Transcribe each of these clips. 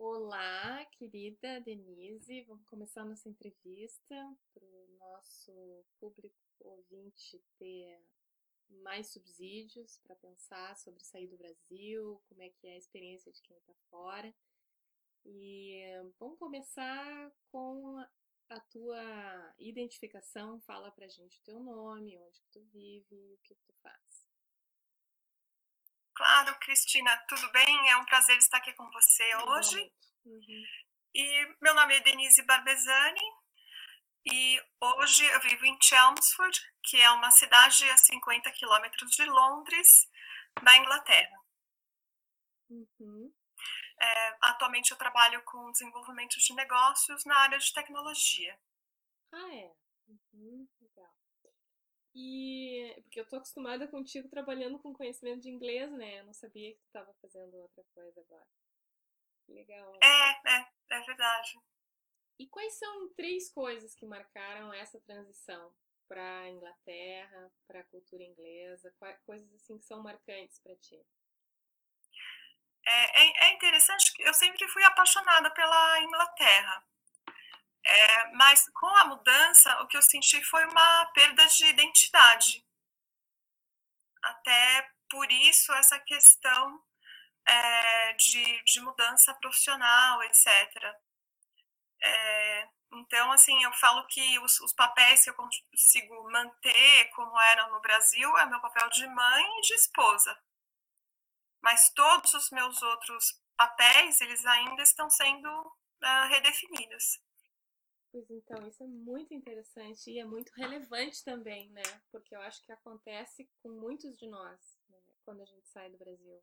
Olá, querida Denise. Vamos começar nossa entrevista para o nosso público ouvinte ter mais subsídios para pensar sobre sair do Brasil, como é que é a experiência de quem está fora. E vamos começar com a tua identificação. Fala para gente o teu nome, onde que tu vive, o que, que tu faz. Claro, Cristina, tudo bem? É um prazer estar aqui com você hoje. Uhum. E meu nome é Denise Barbezani e hoje eu vivo em Chelmsford, que é uma cidade a 50 quilômetros de Londres, na Inglaterra. Uhum. É, atualmente eu trabalho com desenvolvimento de negócios na área de tecnologia. Ah, é? Uhum. E porque eu tô acostumada contigo trabalhando com conhecimento de inglês, né? Eu não sabia que tu estava fazendo outra coisa agora. Legal. É, é, é verdade. E quais são três coisas que marcaram essa transição para a Inglaterra, para a cultura inglesa? Coisas assim que são marcantes para ti? É, é, é interessante que eu sempre fui apaixonada pela Inglaterra. É, mas com a mudança, o que eu senti foi uma perda de identidade. Até por isso, essa questão é, de, de mudança profissional, etc. É, então, assim, eu falo que os, os, papéis que eu consigo manter como eram no Brasil é meu papel de mãe e de esposa. Mas todos os meus outros papéis, eles ainda estão sendo uh, redefinidos. Pois então, isso é muito interessante e é muito relevante também, né? Porque eu acho que acontece com muitos de nós né? quando a gente sai do Brasil.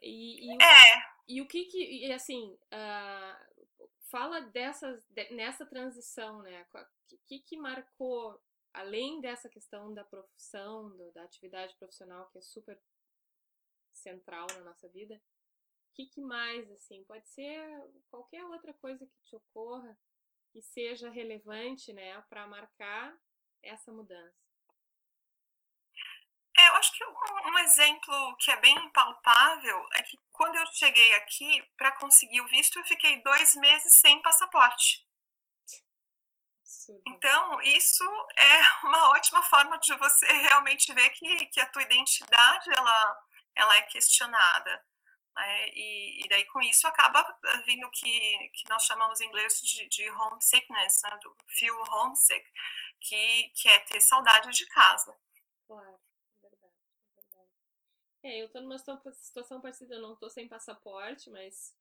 E, e, é. e o que que, e assim, uh, fala dessas, de, nessa transição, né? O que, que marcou, além dessa questão da profissão, do, da atividade profissional, que é super central na nossa vida, o que, que mais, assim, pode ser qualquer outra coisa que te ocorra, que seja relevante, né, para marcar essa mudança? É, eu acho que um, um, exemplo que é bem palpável é que quando eu cheguei aqui, para conseguir o visto, eu fiquei dois meses sem passaporte. Então, isso é uma ótima forma de você realmente ver que, que a tua identidade ela, ela é questionada. Né? E, e, daí com isso acaba vindo o que, que nós chamamos em inglês de, de homesickness, né? do feel homesick, que, que é ter saudade de casa. Claro, é verdade, é verdade. É, eu estou numa situação parecida, eu não estou sem passaporte, mas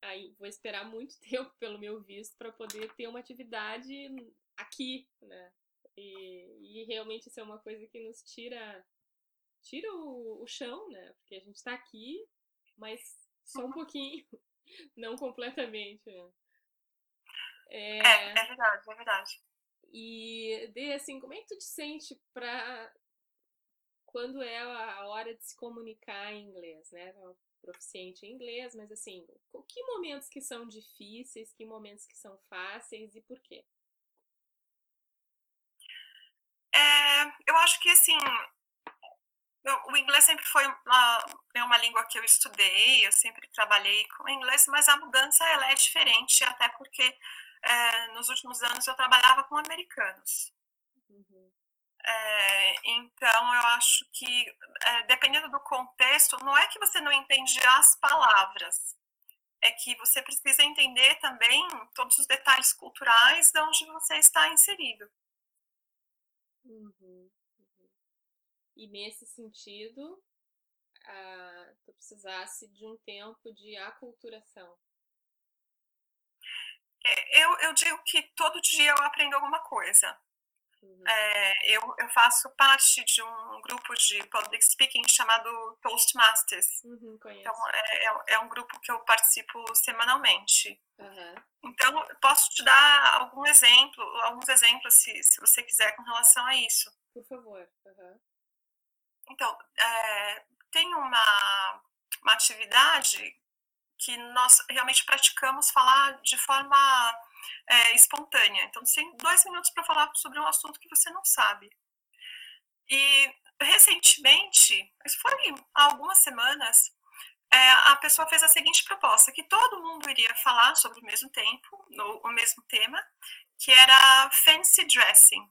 aí vou esperar muito tempo pelo meu visto para poder ter uma atividade aqui, né? E, e realmente isso é uma coisa que nos tira tira o, o chão, né? Porque a gente está aqui mas só um pouquinho, não completamente. Né? É... é, é verdade, é verdade. E, de assim, como é que tu te sente pra quando é a hora de se comunicar em inglês, né? Proficiente em inglês, mas assim, que momentos que são difíceis, que momentos que são fáceis e por quê? É, eu acho que assim, o inglês sempre foi uma, é uma língua que eu estudei, eu sempre trabalhei com inglês, mas a mudança ela é diferente, até porque é, nos últimos anos eu trabalhava com americanos. Uhum. É, então eu acho que, é, dependendo do contexto, não é que você não entende as palavras, é que você precisa entender também todos os detalhes culturais de onde você está inserido. Uhum. E nesse sentido, ah, tu precisasse de um tempo de aculturação. É, eu, eu digo que todo dia eu aprendo alguma coisa. Uhum. É, eu, eu faço parte de um grupo de public speaking chamado Toastmasters. Uhum, então, é, é, é, um grupo que eu participo semanalmente. Uhum. Então, posso te dar algum exemplo, alguns exemplos, se, se você quiser, com relação a isso. Por favor. Uhum. Então, é, tem uma, uma atividade que nós realmente praticamos falar de forma é, espontânea. Então, você tem dois minutos para falar sobre um assunto que você não sabe. E recentemente, isso foi há algumas semanas, é, a pessoa fez a seguinte proposta, que todo mundo iria falar sobre o mesmo tempo, no, o mesmo tema, que era fancy dressing.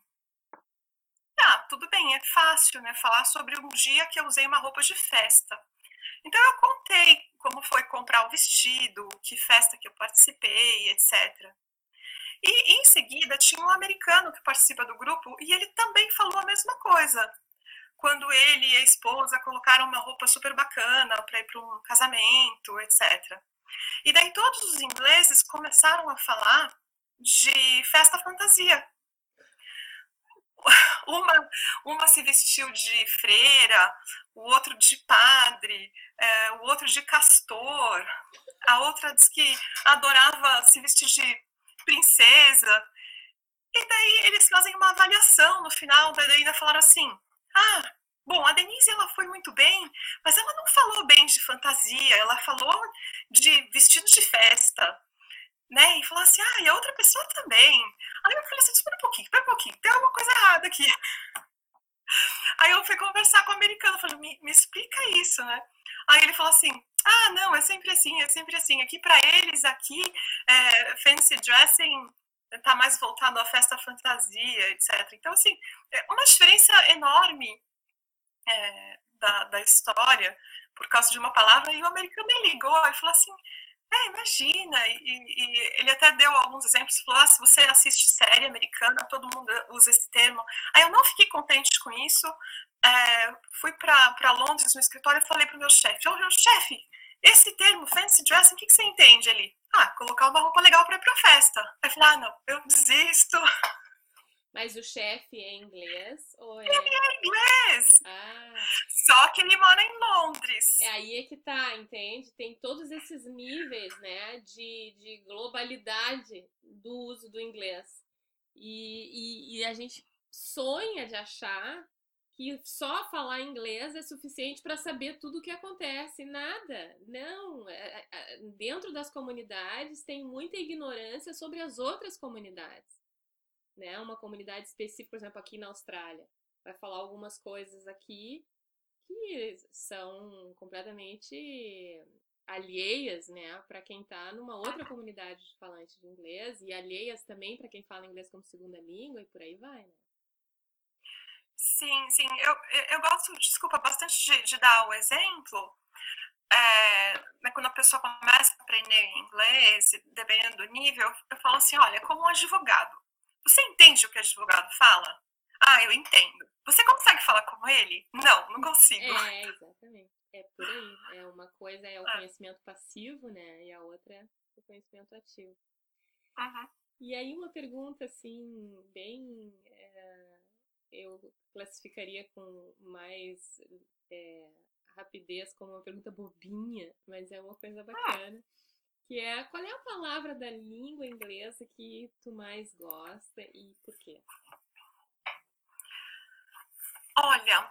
Ah, tudo bem, é fácil, né? Falar sobre um dia que eu usei uma roupa de festa. Então eu contei como foi comprar o vestido, que festa que eu participei, etc. E em seguida tinha um americano que participa do grupo e ele também falou a mesma coisa. Quando ele e a esposa colocaram uma roupa super bacana para ir para um casamento, etc. E daí todos os ingleses começaram a falar de festa fantasia. Uma, uma se vestiu de freira, o outro de padre, é, o outro de castor, a outra diz que adorava se vestir de princesa. E daí eles fazem uma avaliação no final, daí ainda falaram assim: ah, bom, a Denise ela foi muito bem, mas ela não falou bem de fantasia, ela falou de vestido de festa. Né? E falou assim, ah, e a outra pessoa também. Aí eu falei assim, espera um pouquinho, espera um pouquinho, tem alguma coisa errada aqui. Aí eu fui conversar com o americano, falei, me, me explica isso, né? Aí ele falou assim, ah, não, é sempre assim, é sempre assim. Aqui para eles, aqui, é, fancy dressing está mais voltado à festa fantasia, etc. Então, assim, é uma diferença enorme é, da, da história por causa de uma palavra. E o americano me ligou e falou assim, é, imagina. E, e, ele até deu alguns exemplos, falou, ah, se você assiste série americana, todo mundo usa esse termo. Aí eu não fiquei contente com isso, é, fui para Londres no escritório e falei para o meu chefe: Ô, meu chefe, esse termo fancy dressing, o que, que você entende ali? Ah, colocar uma roupa legal para ir para festa. Aí eu falei: ah, não, eu desisto. Mas o chefe é inglês ou é... Ele é inglês! Ah. Só que ele mora em Londres. É aí é que tá, entende? Tem todos esses níveis, né, de, de globalidade do uso do inglês. E, e, e a gente sonha de achar que só falar inglês é suficiente para saber tudo o que acontece. Nada. Não. É, é, é, dentro das comunidades tem muita ignorância sobre as outras comunidades. Né? Uma comunidade específica, por exemplo, aqui na Austrália, vai falar algumas coisas aqui que são completamente alheias, né, para quem está numa outra comunidade de falantes de inglês e alheias também para quem fala inglês como segunda língua e por aí vai, né? Sim, sim. Eu, eu gosto, desculpa, bastante de, de dar o exemplo. É, quando a pessoa começa a aprender inglês, dependendo do nível, eu falo assim: olha, como um advogado, você entende o que o advogado fala? Ah, eu entendo. Você consegue falar como ele? Não, não consigo. É, exatamente. É por aí. É uma coisa é o ah. conhecimento passivo, né? E a outra é o conhecimento ativo. Uhum. E aí uma pergunta assim, bem. É, eu classificaria com mais é, rapidez como uma pergunta bobinha, mas é uma coisa bacana. Que é qual é a palavra da língua inglesa que tu mais gosta e por quê? Olha,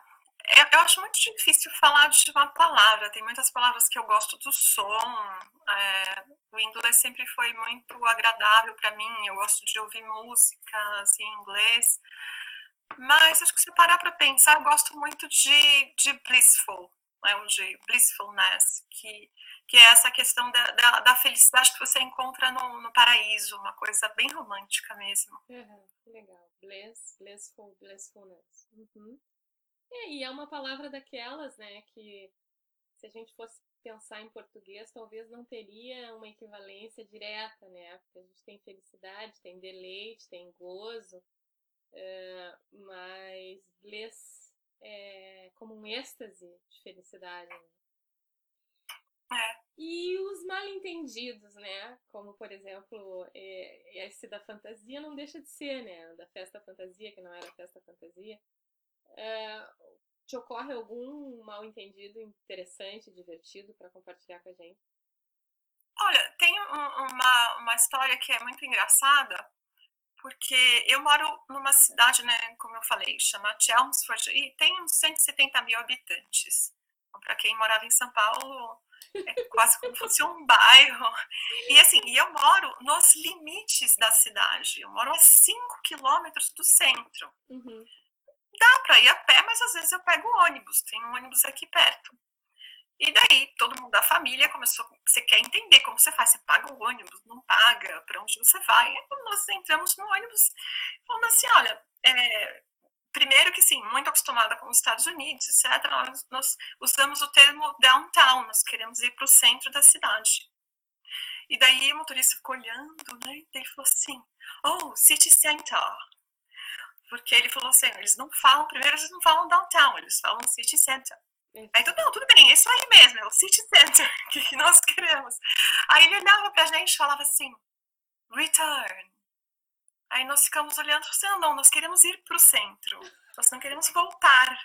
eu acho muito difícil falar de uma palavra. Tem muitas palavras que eu gosto do som. É, o inglês sempre foi muito agradável para mim. Eu gosto de ouvir músicas em inglês. Mas acho que se parar para pensar, eu gosto muito de, de blissful, né, de blissfulness, que, que é essa questão da, da, da felicidade que você encontra no, no paraíso, uma coisa bem romântica mesmo. Uhum, legal. Bliss, blissful, blissfulness. Uhum. E é uma palavra daquelas, né, que se a gente fosse pensar em português, talvez não teria uma equivalência direta, né? Porque a gente tem felicidade, tem deleite, tem gozo, é, mas bliss é como um êxtase de felicidade. Né? É. E os mal entendidos, né? Como, por exemplo, é, esse da fantasia não deixa de ser, né? Da festa fantasia, que não era festa fantasia. É, te ocorre algum mal entendido interessante, divertido para compartilhar com a gente? Olha, tem uma, uma história que é muito engraçada porque eu moro numa cidade, né, como eu falei, chama Chelmsford, e tem uns 170 mil habitantes. Para quem morava em São Paulo, é quase como se fosse um bairro. E assim, eu moro nos limites da cidade. Eu moro a 5 quilômetros do centro. Uhum. Dá para ir a pé, mas às vezes eu pego ônibus. Tem um ônibus aqui perto. E daí todo mundo da família começou, você quer entender como você faz, você paga o ônibus, não paga, para onde você vai. Nós entramos no ônibus falando assim, olha, é, primeiro que sim, muito acostumada com os Estados Unidos, etc. Nós, nós usamos o termo downtown, nós queremos ir para o centro da cidade. E daí o motorista ficou olhando, né? E ele falou assim, oh, city center. Porque ele falou assim, eles não falam, primeiro eles não falam downtown, eles falam city center. Aí então, não, tudo bem, isso aí mesmo, é o city center que nós queremos. Aí ele olhava pra gente e falava assim, return. Aí nós ficamos olhando e assim, não, não, nós queremos ir pro centro, nós não queremos voltar.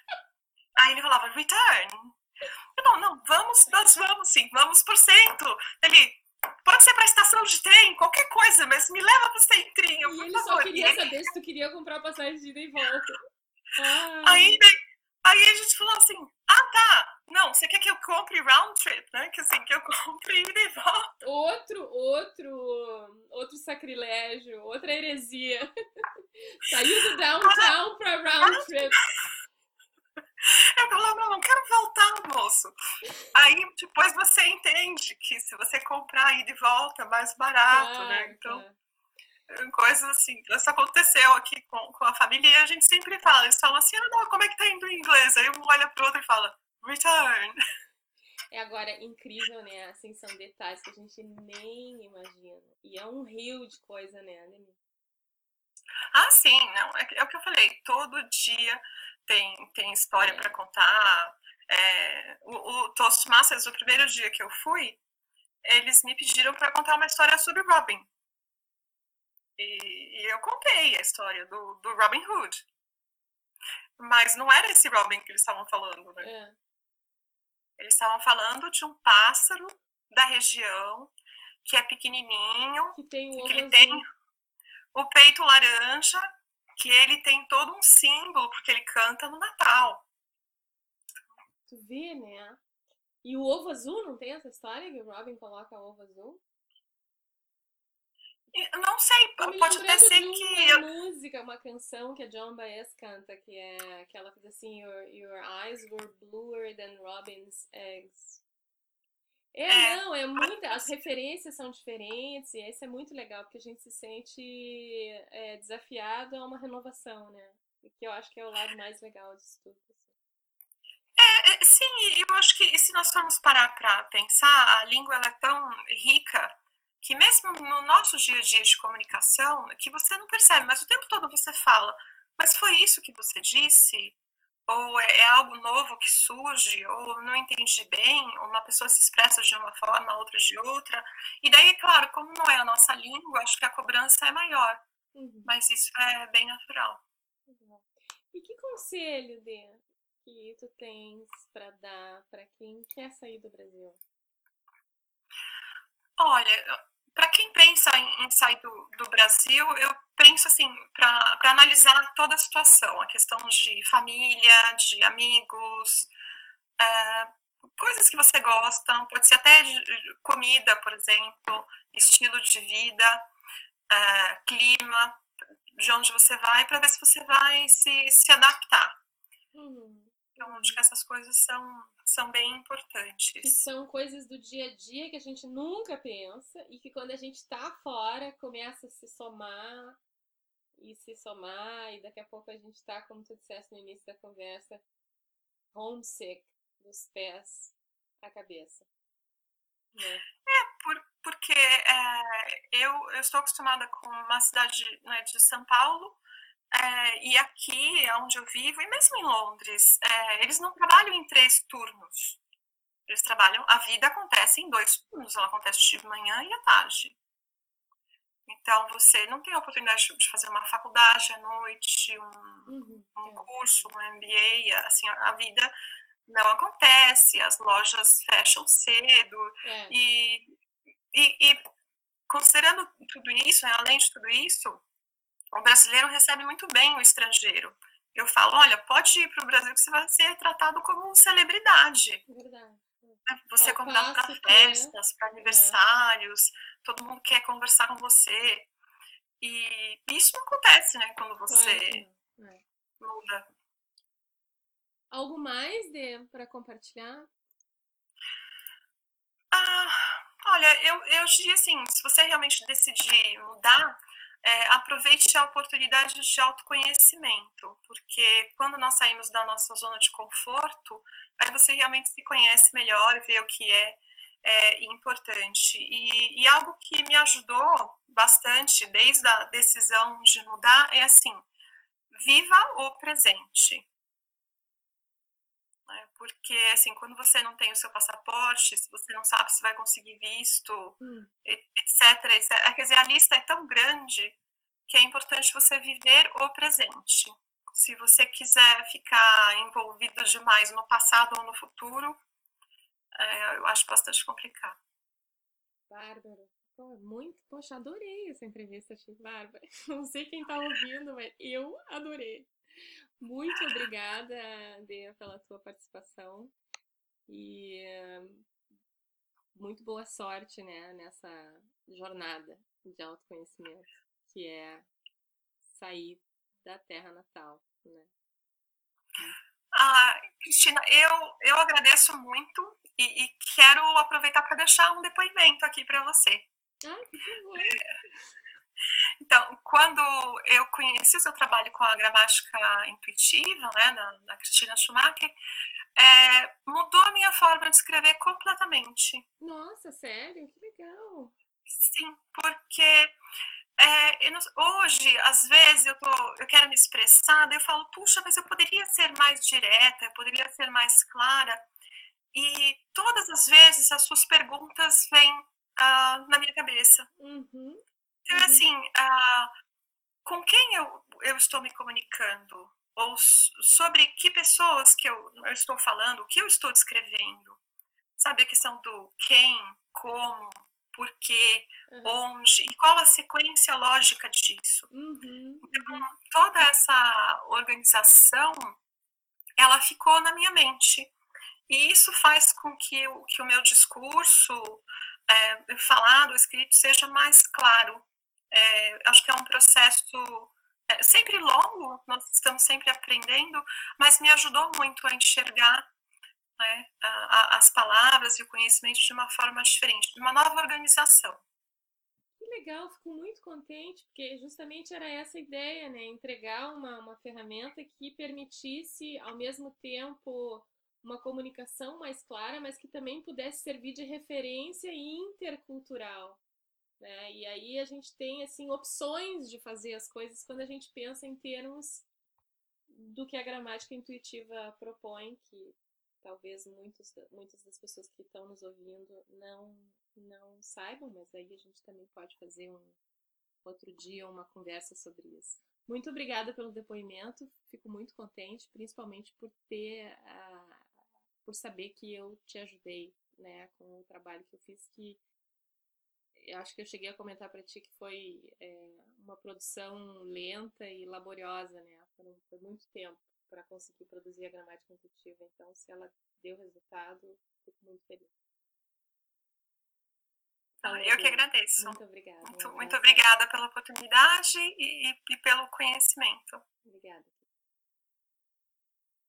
Aí ele falava, return. Eu, não, não, vamos, nós vamos sim, vamos pro centro. Ele, pode ser pra estação de trem, qualquer coisa, mas me leva pro centrinho, e por ele favor. só queria saber se tu queria comprar passagem de ida e volta. Ah. Aí, aí a gente falou assim, ah tá, não, você quer que eu compre round trip, né? Que assim, que eu compre ida e volta. Outro, outro, outro sacrilégio, outra heresia. Saiu do downtown pra round trip. Eu falava, não, não quero voltar, moço. Aí depois você entende que se você comprar ida e volta é mais barato, Ah, né? Então, tá. Coisas assim. Isso aconteceu aqui com, com a família e a gente sempre fala. Eles falam assim, ah, não, como é que tá indo em inglês? Aí um olha pro outro e fala, return. É agora incrível, né? Assim, são detalhes que a gente nem imagina. E é um rio de coisa, né, Denise? Ah, sim, não, é, é o que eu falei. Todo dia tem, tem história É. para contar. É, o, o Toastmasters, o primeiro dia que eu fui, eles me pediram para contar uma história sobre Robin. E, e eu contei a história do, do Robin Hood. Mas não era esse Robin que eles estavam falando, né? É. Eles estavam falando de um pássaro da região que é pequenininho, Que tem o que ele tem o peito laranja, que ele tem todo um símbolo, porque ele canta no Natal. Tu vê, né? E o ovo azul, não tem essa história que o Robin coloca ovo azul? Eu não sei, Tô me pode até ser de que. uma música, uma canção que a John Baez canta, que é que ela faz assim, your, your eyes were bluer than Robin's eggs. É, É, não, é muita, as referências são diferentes, e isso é muito legal, porque a gente se sente é, desafiado a uma renovação, né? E que eu acho que é o lado mais legal disso tudo. assim. É, é, sim, e eu acho que se nós formos parar para pensar, a língua ela é tão rica que mesmo no nosso dia a dia de comunicação, que você não percebe, mas o tempo todo você fala, mas foi isso que você disse? Ou é, é algo novo que surge? Ou não entendi bem? Ou uma pessoa se expressa de uma forma, outra de outra? E daí, claro, como não é a nossa língua, acho que a cobrança é maior, Uhum. mas isso é bem natural. Legal. E que conselho, Dê, que tu tens pra dar pra quem quer sair do Brasil? Olha, para quem pensa em, sair do, do Brasil, eu penso assim, para analisar toda a situação, a questão de família, de amigos, é, coisas que você gosta, pode ser até comida, por exemplo, estilo de vida, é, clima, de onde você vai, para ver se você vai se, se adaptar. Uhum. Então, acho que essas coisas são, são bem importantes. são coisas do dia a dia que a gente nunca pensa e que quando a gente tá fora começa a se somar e se somar e daqui a pouco a gente tá, como tu disseste no início da conversa, homesick dos pés à cabeça. Né? Por, porque é, eu, eu estou acostumada com uma cidade né, de São Paulo, é, e aqui, onde eu vivo, e mesmo em Londres, é, eles não trabalham em três turnos. Eles trabalham, a vida acontece em dois turnos, ela acontece de manhã e à tarde. Então, você não tem a oportunidade de fazer uma faculdade à noite, um, Uhum. um curso, um MBA, assim, a vida não acontece, as lojas fecham cedo, É. e, e, e considerando tudo isso, né, além de tudo isso, o brasileiro recebe muito bem o estrangeiro. Eu falo, olha, pode ir para o Brasil que você vai ser tratado como celebridade. É verdade. né? Você é convidado para que- festas, para aniversários, todo mundo quer conversar com você. E isso não acontece, né, quando você. É. muda. Algo mais para compartilhar? Ah, olha, eu, eu diria assim, se você realmente decidir mudar, é, aproveite a oportunidade de autoconhecimento, porque quando nós saímos da nossa zona de conforto, aí você realmente se conhece melhor, vê o que é, é importante. E, e algo que me ajudou bastante desde a decisão de mudar é assim: viva o presente. Porque, assim, quando você não tem o seu passaporte, se você não sabe se vai conseguir visto, hum. etc, etc. Quer dizer, a lista é tão grande que é importante você viver o presente. Se você quiser ficar envolvido demais no passado ou no futuro, é, eu acho bastante complicado. Bárbara, muito, poxa, adorei essa entrevista, Bárbara. Não sei quem está ouvindo, mas eu adorei. Muito obrigada, Dê, pela tua participação e muito boa sorte né, nessa jornada de autoconhecimento, que é sair da terra natal. Né? Ah, Cristina, eu, eu agradeço muito e, e quero aproveitar para deixar um depoimento aqui para você. Ah, por favor. Então, quando eu conheci o seu trabalho com a gramática intuitiva, né, da, da Cristina Schumacher, é, mudou a minha forma de escrever completamente. Nossa, sério? Que legal! Sim, porque é, não, hoje, às vezes, eu, tô, eu quero me expressar, daí eu falo, puxa, mas eu poderia ser mais direta, eu poderia ser mais clara. E todas as vezes as suas perguntas vêm uh, na minha cabeça. Uhum. Então, uhum. assim, uh, com quem eu, eu estou me comunicando? Ou sobre que pessoas que eu, eu estou falando, o que eu estou descrevendo? Sabe a questão do quem, como, por quê, uhum. onde, e qual a sequência lógica disso? Uhum. Então, toda essa organização, ela ficou na minha mente. E isso faz com que, o, que o meu discurso é, falado, escrito, seja mais claro. É, acho que é um processo é, sempre longo, nós estamos sempre aprendendo, mas me ajudou muito a enxergar né, a, a, as palavras e o conhecimento de uma forma diferente, de uma nova organização. Que legal, fico muito contente, porque justamente era essa a ideia, né? Entregar uma, uma ferramenta que permitisse, ao mesmo tempo, uma comunicação mais clara, mas que também pudesse servir de referência intercultural. Né? E aí a gente tem assim opções de fazer as coisas quando a gente pensa em termos do que a gramática intuitiva propõe, que talvez muitos, muitas das pessoas que estão nos ouvindo não, não saibam, mas aí a gente também pode fazer um outro dia uma conversa sobre isso. Muito obrigada pelo depoimento, fico muito contente, principalmente por ter, a, por saber que eu te ajudei, né, com o trabalho que eu fiz, que eu acho que eu cheguei a comentar para ti que foi é, uma produção lenta e laboriosa, né, por, por muito tempo para conseguir produzir a gramática intuitiva. Então, se ela deu resultado, fico muito feliz. Falou, eu que agradeço. Muito obrigada. Muito, muito obrigada pela oportunidade e, e, e pelo conhecimento. Obrigada.